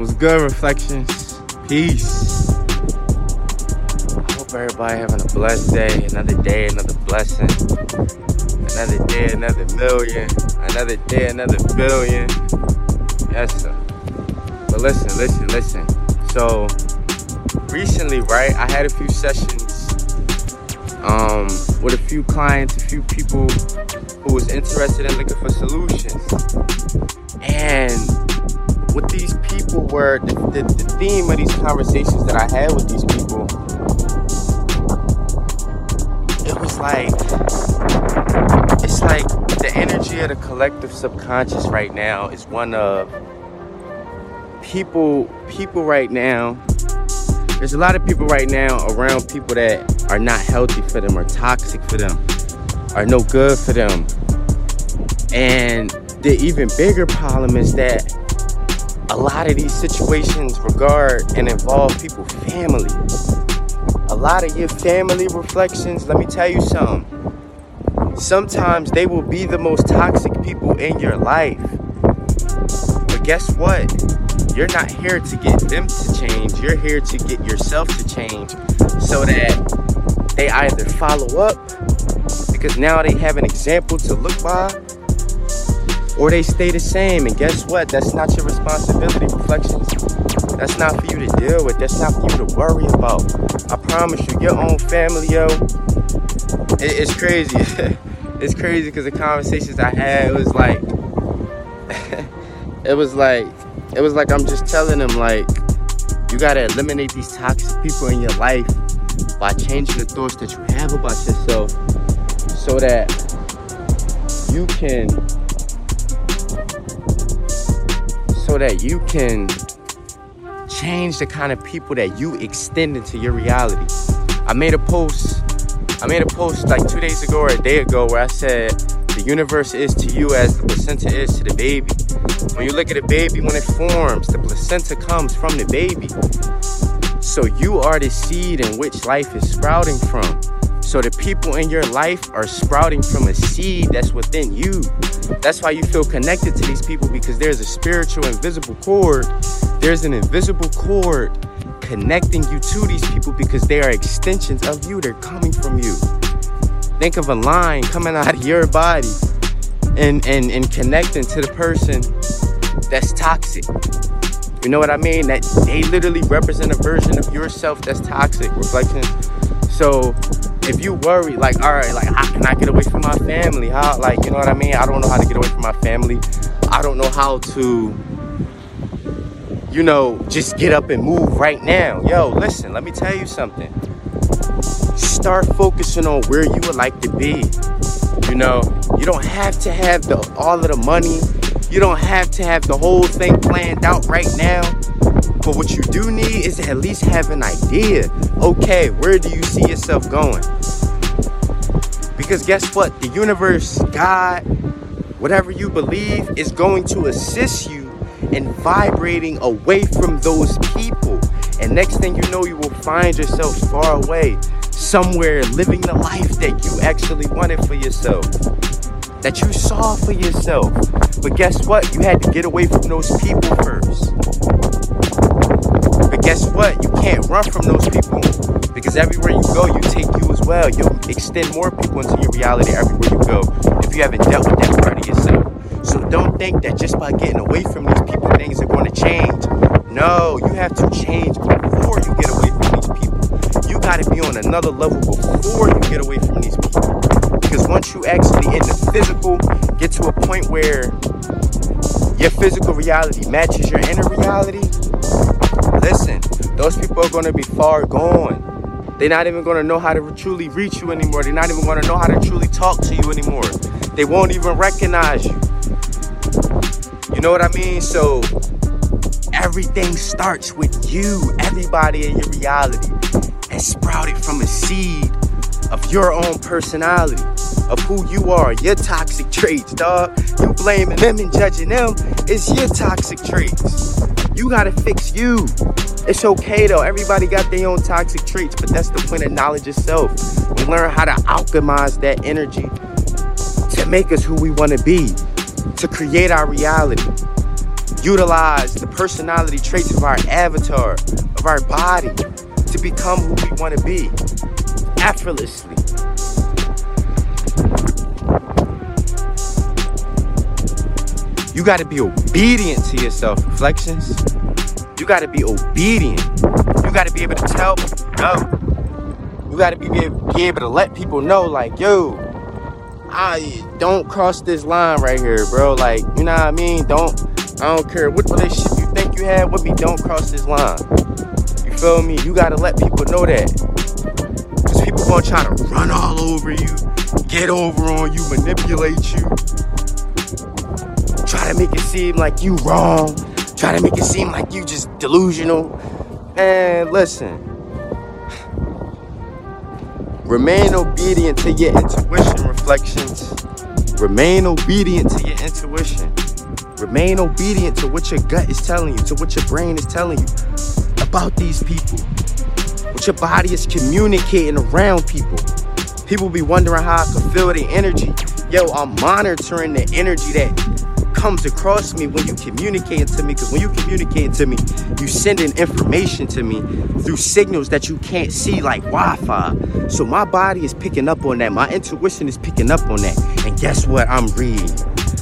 Was good reflections. Peace. I hope everybody having a blessed day. Another day, another blessing. Another day, another million. Another day, another billion. Yes, sir. But listen, listen, listen. So recently, right, I had a few sessions um, with a few clients, a few people who was interested in looking for solutions. Were, the, the, the theme of these conversations that I had with these people, it was like, it's like the energy of the collective subconscious right now is one of people, people right now. There's a lot of people right now around people that are not healthy for them, are toxic for them, are no good for them. And the even bigger problem is that a lot of these situations regard and involve people family. A lot of your family reflections, let me tell you something. Sometimes they will be the most toxic people in your life. But guess what? You're not here to get them to change. You're here to get yourself to change so that they either follow up because now they have an example to look by or they stay the same. And guess what? That's not your responsibility, reflections. That's not for you to deal with. That's not for you to worry about. I promise you, your own family, yo. It, it's crazy. it's crazy because the conversations I had, it was like, it was like, it was like I'm just telling them like, you gotta eliminate these toxic people in your life by changing the thoughts that you have about yourself, so that you can so that you can change the kind of people that you extend into your reality. I made a post, I made a post like two days ago or a day ago where I said the universe is to you as the placenta is to the baby. When you look at a baby, when it forms, the placenta comes from the baby. So you are the seed in which life is sprouting from. So the people in your life are sprouting from a seed that's within you. That's why you feel connected to these people because there's a spiritual invisible cord. There's an invisible cord connecting you to these people because they are extensions of you. They're coming from you. Think of a line coming out of your body and, and, and connecting to the person that's toxic. You know what I mean? That they literally represent a version of yourself that's toxic. Reflection. So if you worry, like, all right, like, how can I get away from my family? How, like, you know what I mean? I don't know how to get away from my family. I don't know how to, you know, just get up and move right now. Yo, listen, let me tell you something. Start focusing on where you would like to be. You know, you don't have to have the all of the money. You don't have to have the whole thing planned out right now. But what you do need is at least have an idea. Okay, where do you see yourself going? Because guess what? The universe, God, whatever you believe, is going to assist you in vibrating away from those people. And next thing you know, you will find yourself far away, somewhere living the life that you actually wanted for yourself, that you saw for yourself. But guess what? You had to get away from those people first. But guess what? You can't run from those people because everywhere you go, you take you as well. You'll extend more people into your reality everywhere you go if you haven't dealt with that part of yourself. So don't think that just by getting away from these people, things are going to change. No, you have to change before you get away from these people. You got to be on another level before you get away from these people. Because once you actually in the physical, get to a point where your physical reality matches your inner reality, listen, those people are going to be far gone. They're not even to know how to truly reach you anymore. They're not even to know how to truly talk to you anymore. They won't even recognize you. You know what I mean? So everything starts with you. Everybody in your reality and sprouted from a seed of your own personality, of who you are, your toxic traits, dog. You blaming them and judging them, it's your toxic traits. You gotta fix you. It's okay though, everybody got their own toxic traits, but that's the point of knowledge itself. We learn how to alchemize that energy to make us who we wanna be, to create our reality. utilize the personality traits of our avatar, of our body, to become who we want to be effortlessly. You got to be obedient to your self reflections. You got to be obedient. You got to be able to tell people no. You got to be, be able to let people know, like, yo, I don't cross this line right here, bro. Like, you know what I mean? Don't, I don't care what relationship you think you have with me, don't cross this line. You feel me? You gotta let people know that. Because people gonna try to run all over you, get over on you, manipulate you, try to make it seem like you wrong, try to make it seem like you just delusional. And listen, Remain obedient to your intuition reflections. Remain obedient to your intuition. Remain obedient to what your gut is telling you, to what your brain is telling you about these people. What your body is communicating around people. People be wondering how I can feel the energy. Yo, I'm monitoring the energy that comes across me when you communicate to me. Because when you communicate to me, you sending information to me through signals that you can't see, like Wi-Fi. So my body is picking up on that. My intuition is picking up on that. And guess what? I'm reading.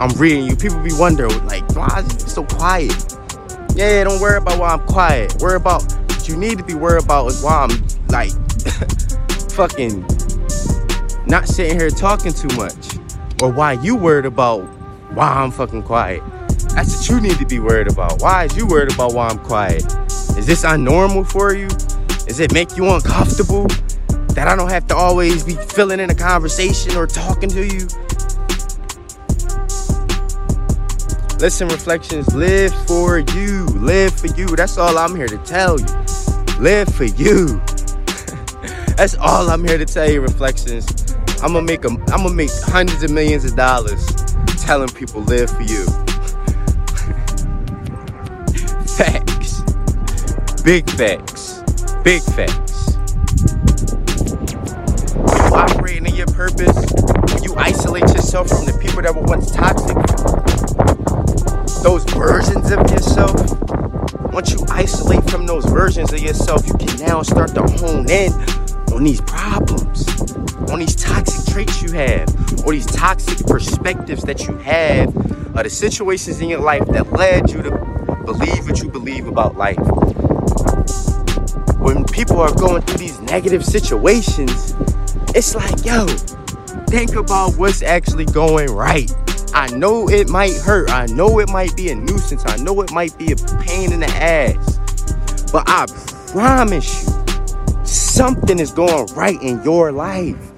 I'm reading you. People be wondering, like, why is it so quiet? Yeah, don't worry about why I'm quiet. Worry about what you need to be worried about is why I'm like fucking not sitting here talking too much. Or why you worried about why I'm fucking quiet. That's what you need to be worried about. Why is you worried about why I'm quiet? Is this unnormal for you? Does it make you uncomfortable? That I don't have to always be filling in a conversation or talking to you? Listen, reflections, live for you. Live for you. That's all I'm here to tell you. Live for you. That's all I'm here to tell you, reflections. I'm gonna make a, I'm gonna make hundreds of millions of dollars telling people live for you. facts. Big facts. Big facts. When you operating in your purpose, you isolate yourself from the people that were once toxic, those versions of yourself, once you isolate from those versions of yourself, you can now start to hone in on these problems, on these toxic traits you have, or these toxic perspectives that you have, or the situations in your life that led you to believe what you believe about life. When people are going through these negative situations, it's like, yo, think about what's actually going right. I know it might hurt. I know it might be a nuisance. I know it might be a pain in the ass. But I promise you, something is going right in your life.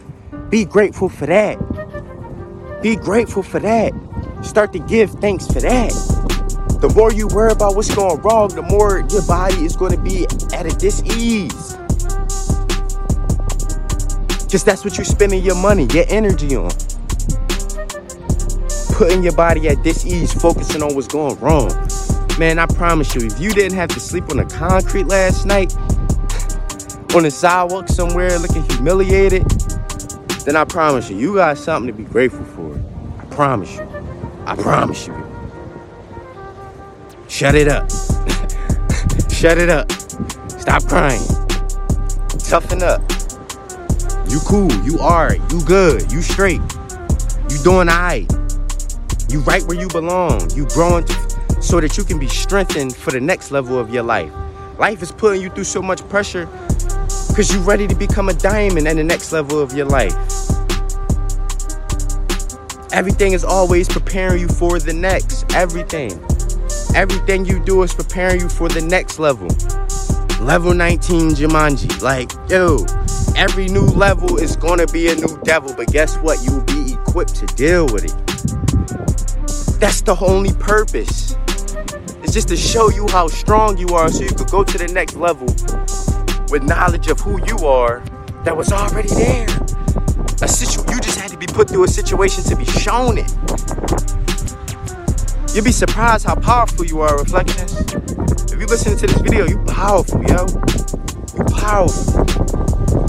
Be grateful for that. Be grateful for that. Start to give thanks for that. The more you worry about what's going wrong, the more your body is going to be at a dis-ease. Because that's what you're spending your money, your energy on. Putting your body at dis-ease, focusing on what's going wrong. Man, I promise you, if you didn't have to sleep on the concrete last night, on the sidewalk somewhere looking humiliated, then I promise you, you got something to be grateful for. I promise you. I promise you. Shut it up. Shut it up. Stop crying. Toughen up. You cool. You are. You good. You straight. You doing alright. You right where you belong. You growing so that you can be strengthened for the next level of your life. Life is putting you through so much pressure because you're ready to become a diamond at the next level of your life. Everything is always preparing you for the next. Everything. Everything you do is preparing you for the next level. Level 19 Jumanji. Like, yo, every new level is gonna be a new devil, but guess what? You will be equipped to deal with it. That's the only purpose. It's just to show you how strong you are so you could go to the next level with knowledge of who you are that was already there. A situ- you be put through a situation to be shown it. You'll be surprised how powerful you are, Reflections. If you listen to this video, you powerful, yo. You powerful.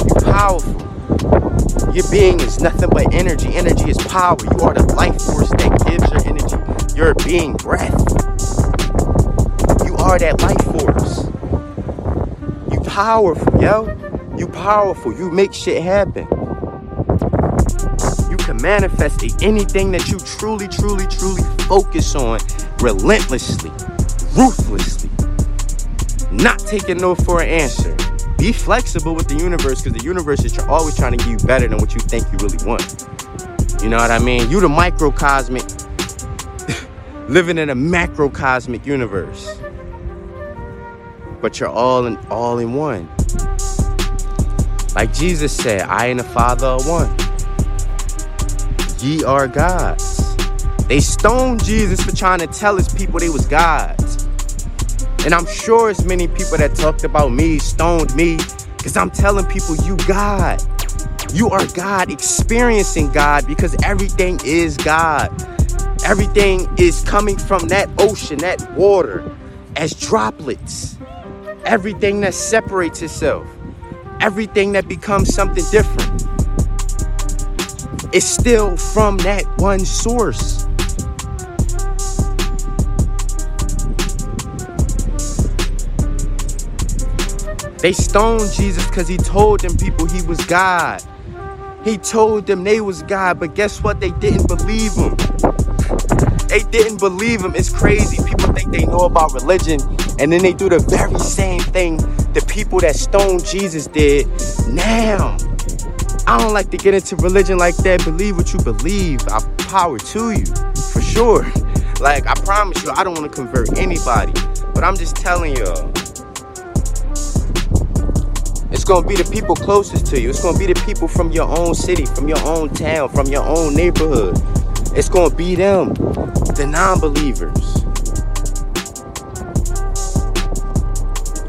You powerful. Your being is nothing but energy. Energy is power. You are the life force that gives your energy your being breath. You are that life force. You powerful, yo. You powerful. You make shit happen. You can manifest anything that you truly, truly, truly focus on relentlessly, ruthlessly. Not taking no for an answer. Be flexible with the universe because the universe is always trying to give you better than what you think you really want. You know what I mean? You the microcosmic living in a macrocosmic universe. But you're all in all in one. Like Jesus said, I and the Father are one. Ye are gods. They stoned Jesus for trying to tell his people they was gods. And I'm sure as many people that talked about me stoned me because I'm telling people you God. You are God, experiencing God because everything is God. Everything is coming from that ocean, that water, as droplets. Everything that separates itself, everything that becomes something different, is still from that one source. They stoned Jesus because he told them people he was God. He told them they was God, but guess what? They didn't believe him. They didn't believe him. It's crazy. People think they know about religion, and then they do the very same thing the people that stoned Jesus did now. I don't like to get into religion like that. Believe what you believe. I power to you, for sure. Like, I promise you, I don't want to convert anybody. But I'm just telling y'all. It's gonna be the people closest to you. It's gonna be the people from your own city, from your own town, from your own neighborhood. It's gonna be them, the non believers.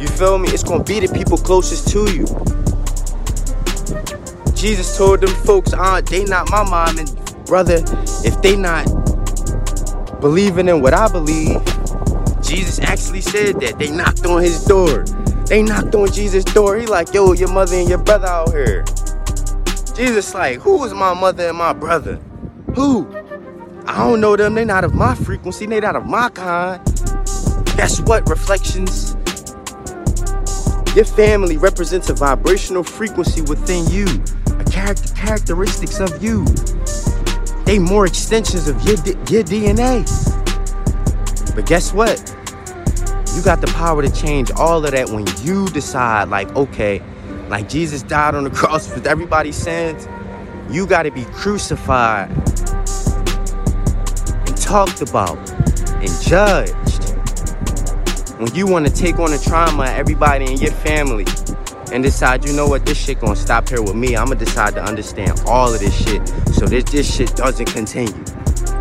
You feel me? It's gonna be the people closest to you. Jesus told them folks, uh, they not my mom and brother. If they not believing in what I believe, Jesus actually said that. They knocked on his door. They knocked on Jesus' door. He like, yo, your mother and your brother out here. Jesus like, who is my mother and my brother? Who? I don't know them. They not of my frequency. They not of my kind. Guess what? Reflections. Your family represents a vibrational frequency within you, character characteristics of you. They more extensions of your, your DNA. But guess what? You got the power to change all of that when you decide, like, okay, like Jesus died on the cross for everybody's sins. You got to be crucified and talked about and judged. When you want to take on the trauma everybody in your family and decide, you know what, this shit gonna stop here with me. I'm gonna decide to understand all of this shit so this, this shit doesn't continue.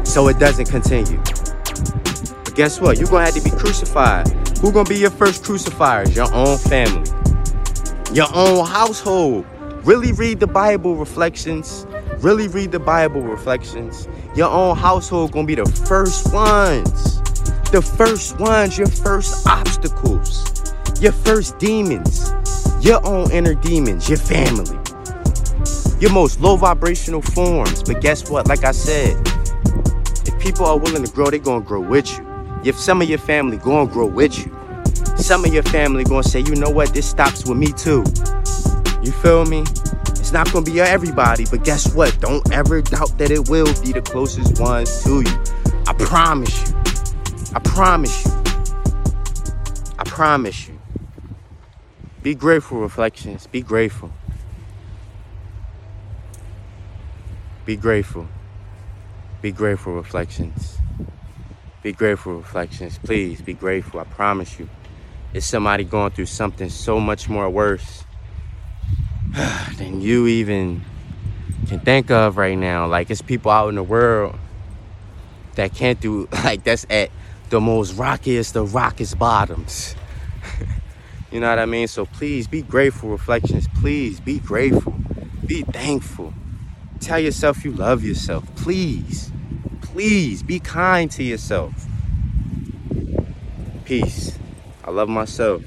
So it doesn't continue. But guess what? You're gonna have to be crucified who gonna be your first crucifiers? Your own family, your own household. Really read the Bible reflections. Really read the Bible reflections. Your own household gonna be the first ones. The first ones, your first obstacles, your first demons, your own inner demons, your family, your most low vibrational forms. But guess what? Like I said, if people are willing to grow, they're gonna grow with you. If some of your family gonna grow with you, some of your family gonna say, you know what, this stops with me too. You feel me? It's not gonna be everybody, but guess what? Don't ever doubt that it will be the closest ones to you. I promise you. I promise you. I promise you. Be grateful, reflections. Be grateful. Be grateful. Be grateful, reflections. Be grateful, reflections. Please be grateful. I promise you. It's somebody going through something so much more worse than you even can think of right now. Like it's people out in the world that can't do like that's at the most rockiest the rockiest bottoms. You know what I mean? So please be grateful, reflections. Please be grateful. Be thankful. Tell yourself you love yourself. Please. Please be kind to yourself. Peace. I love myself.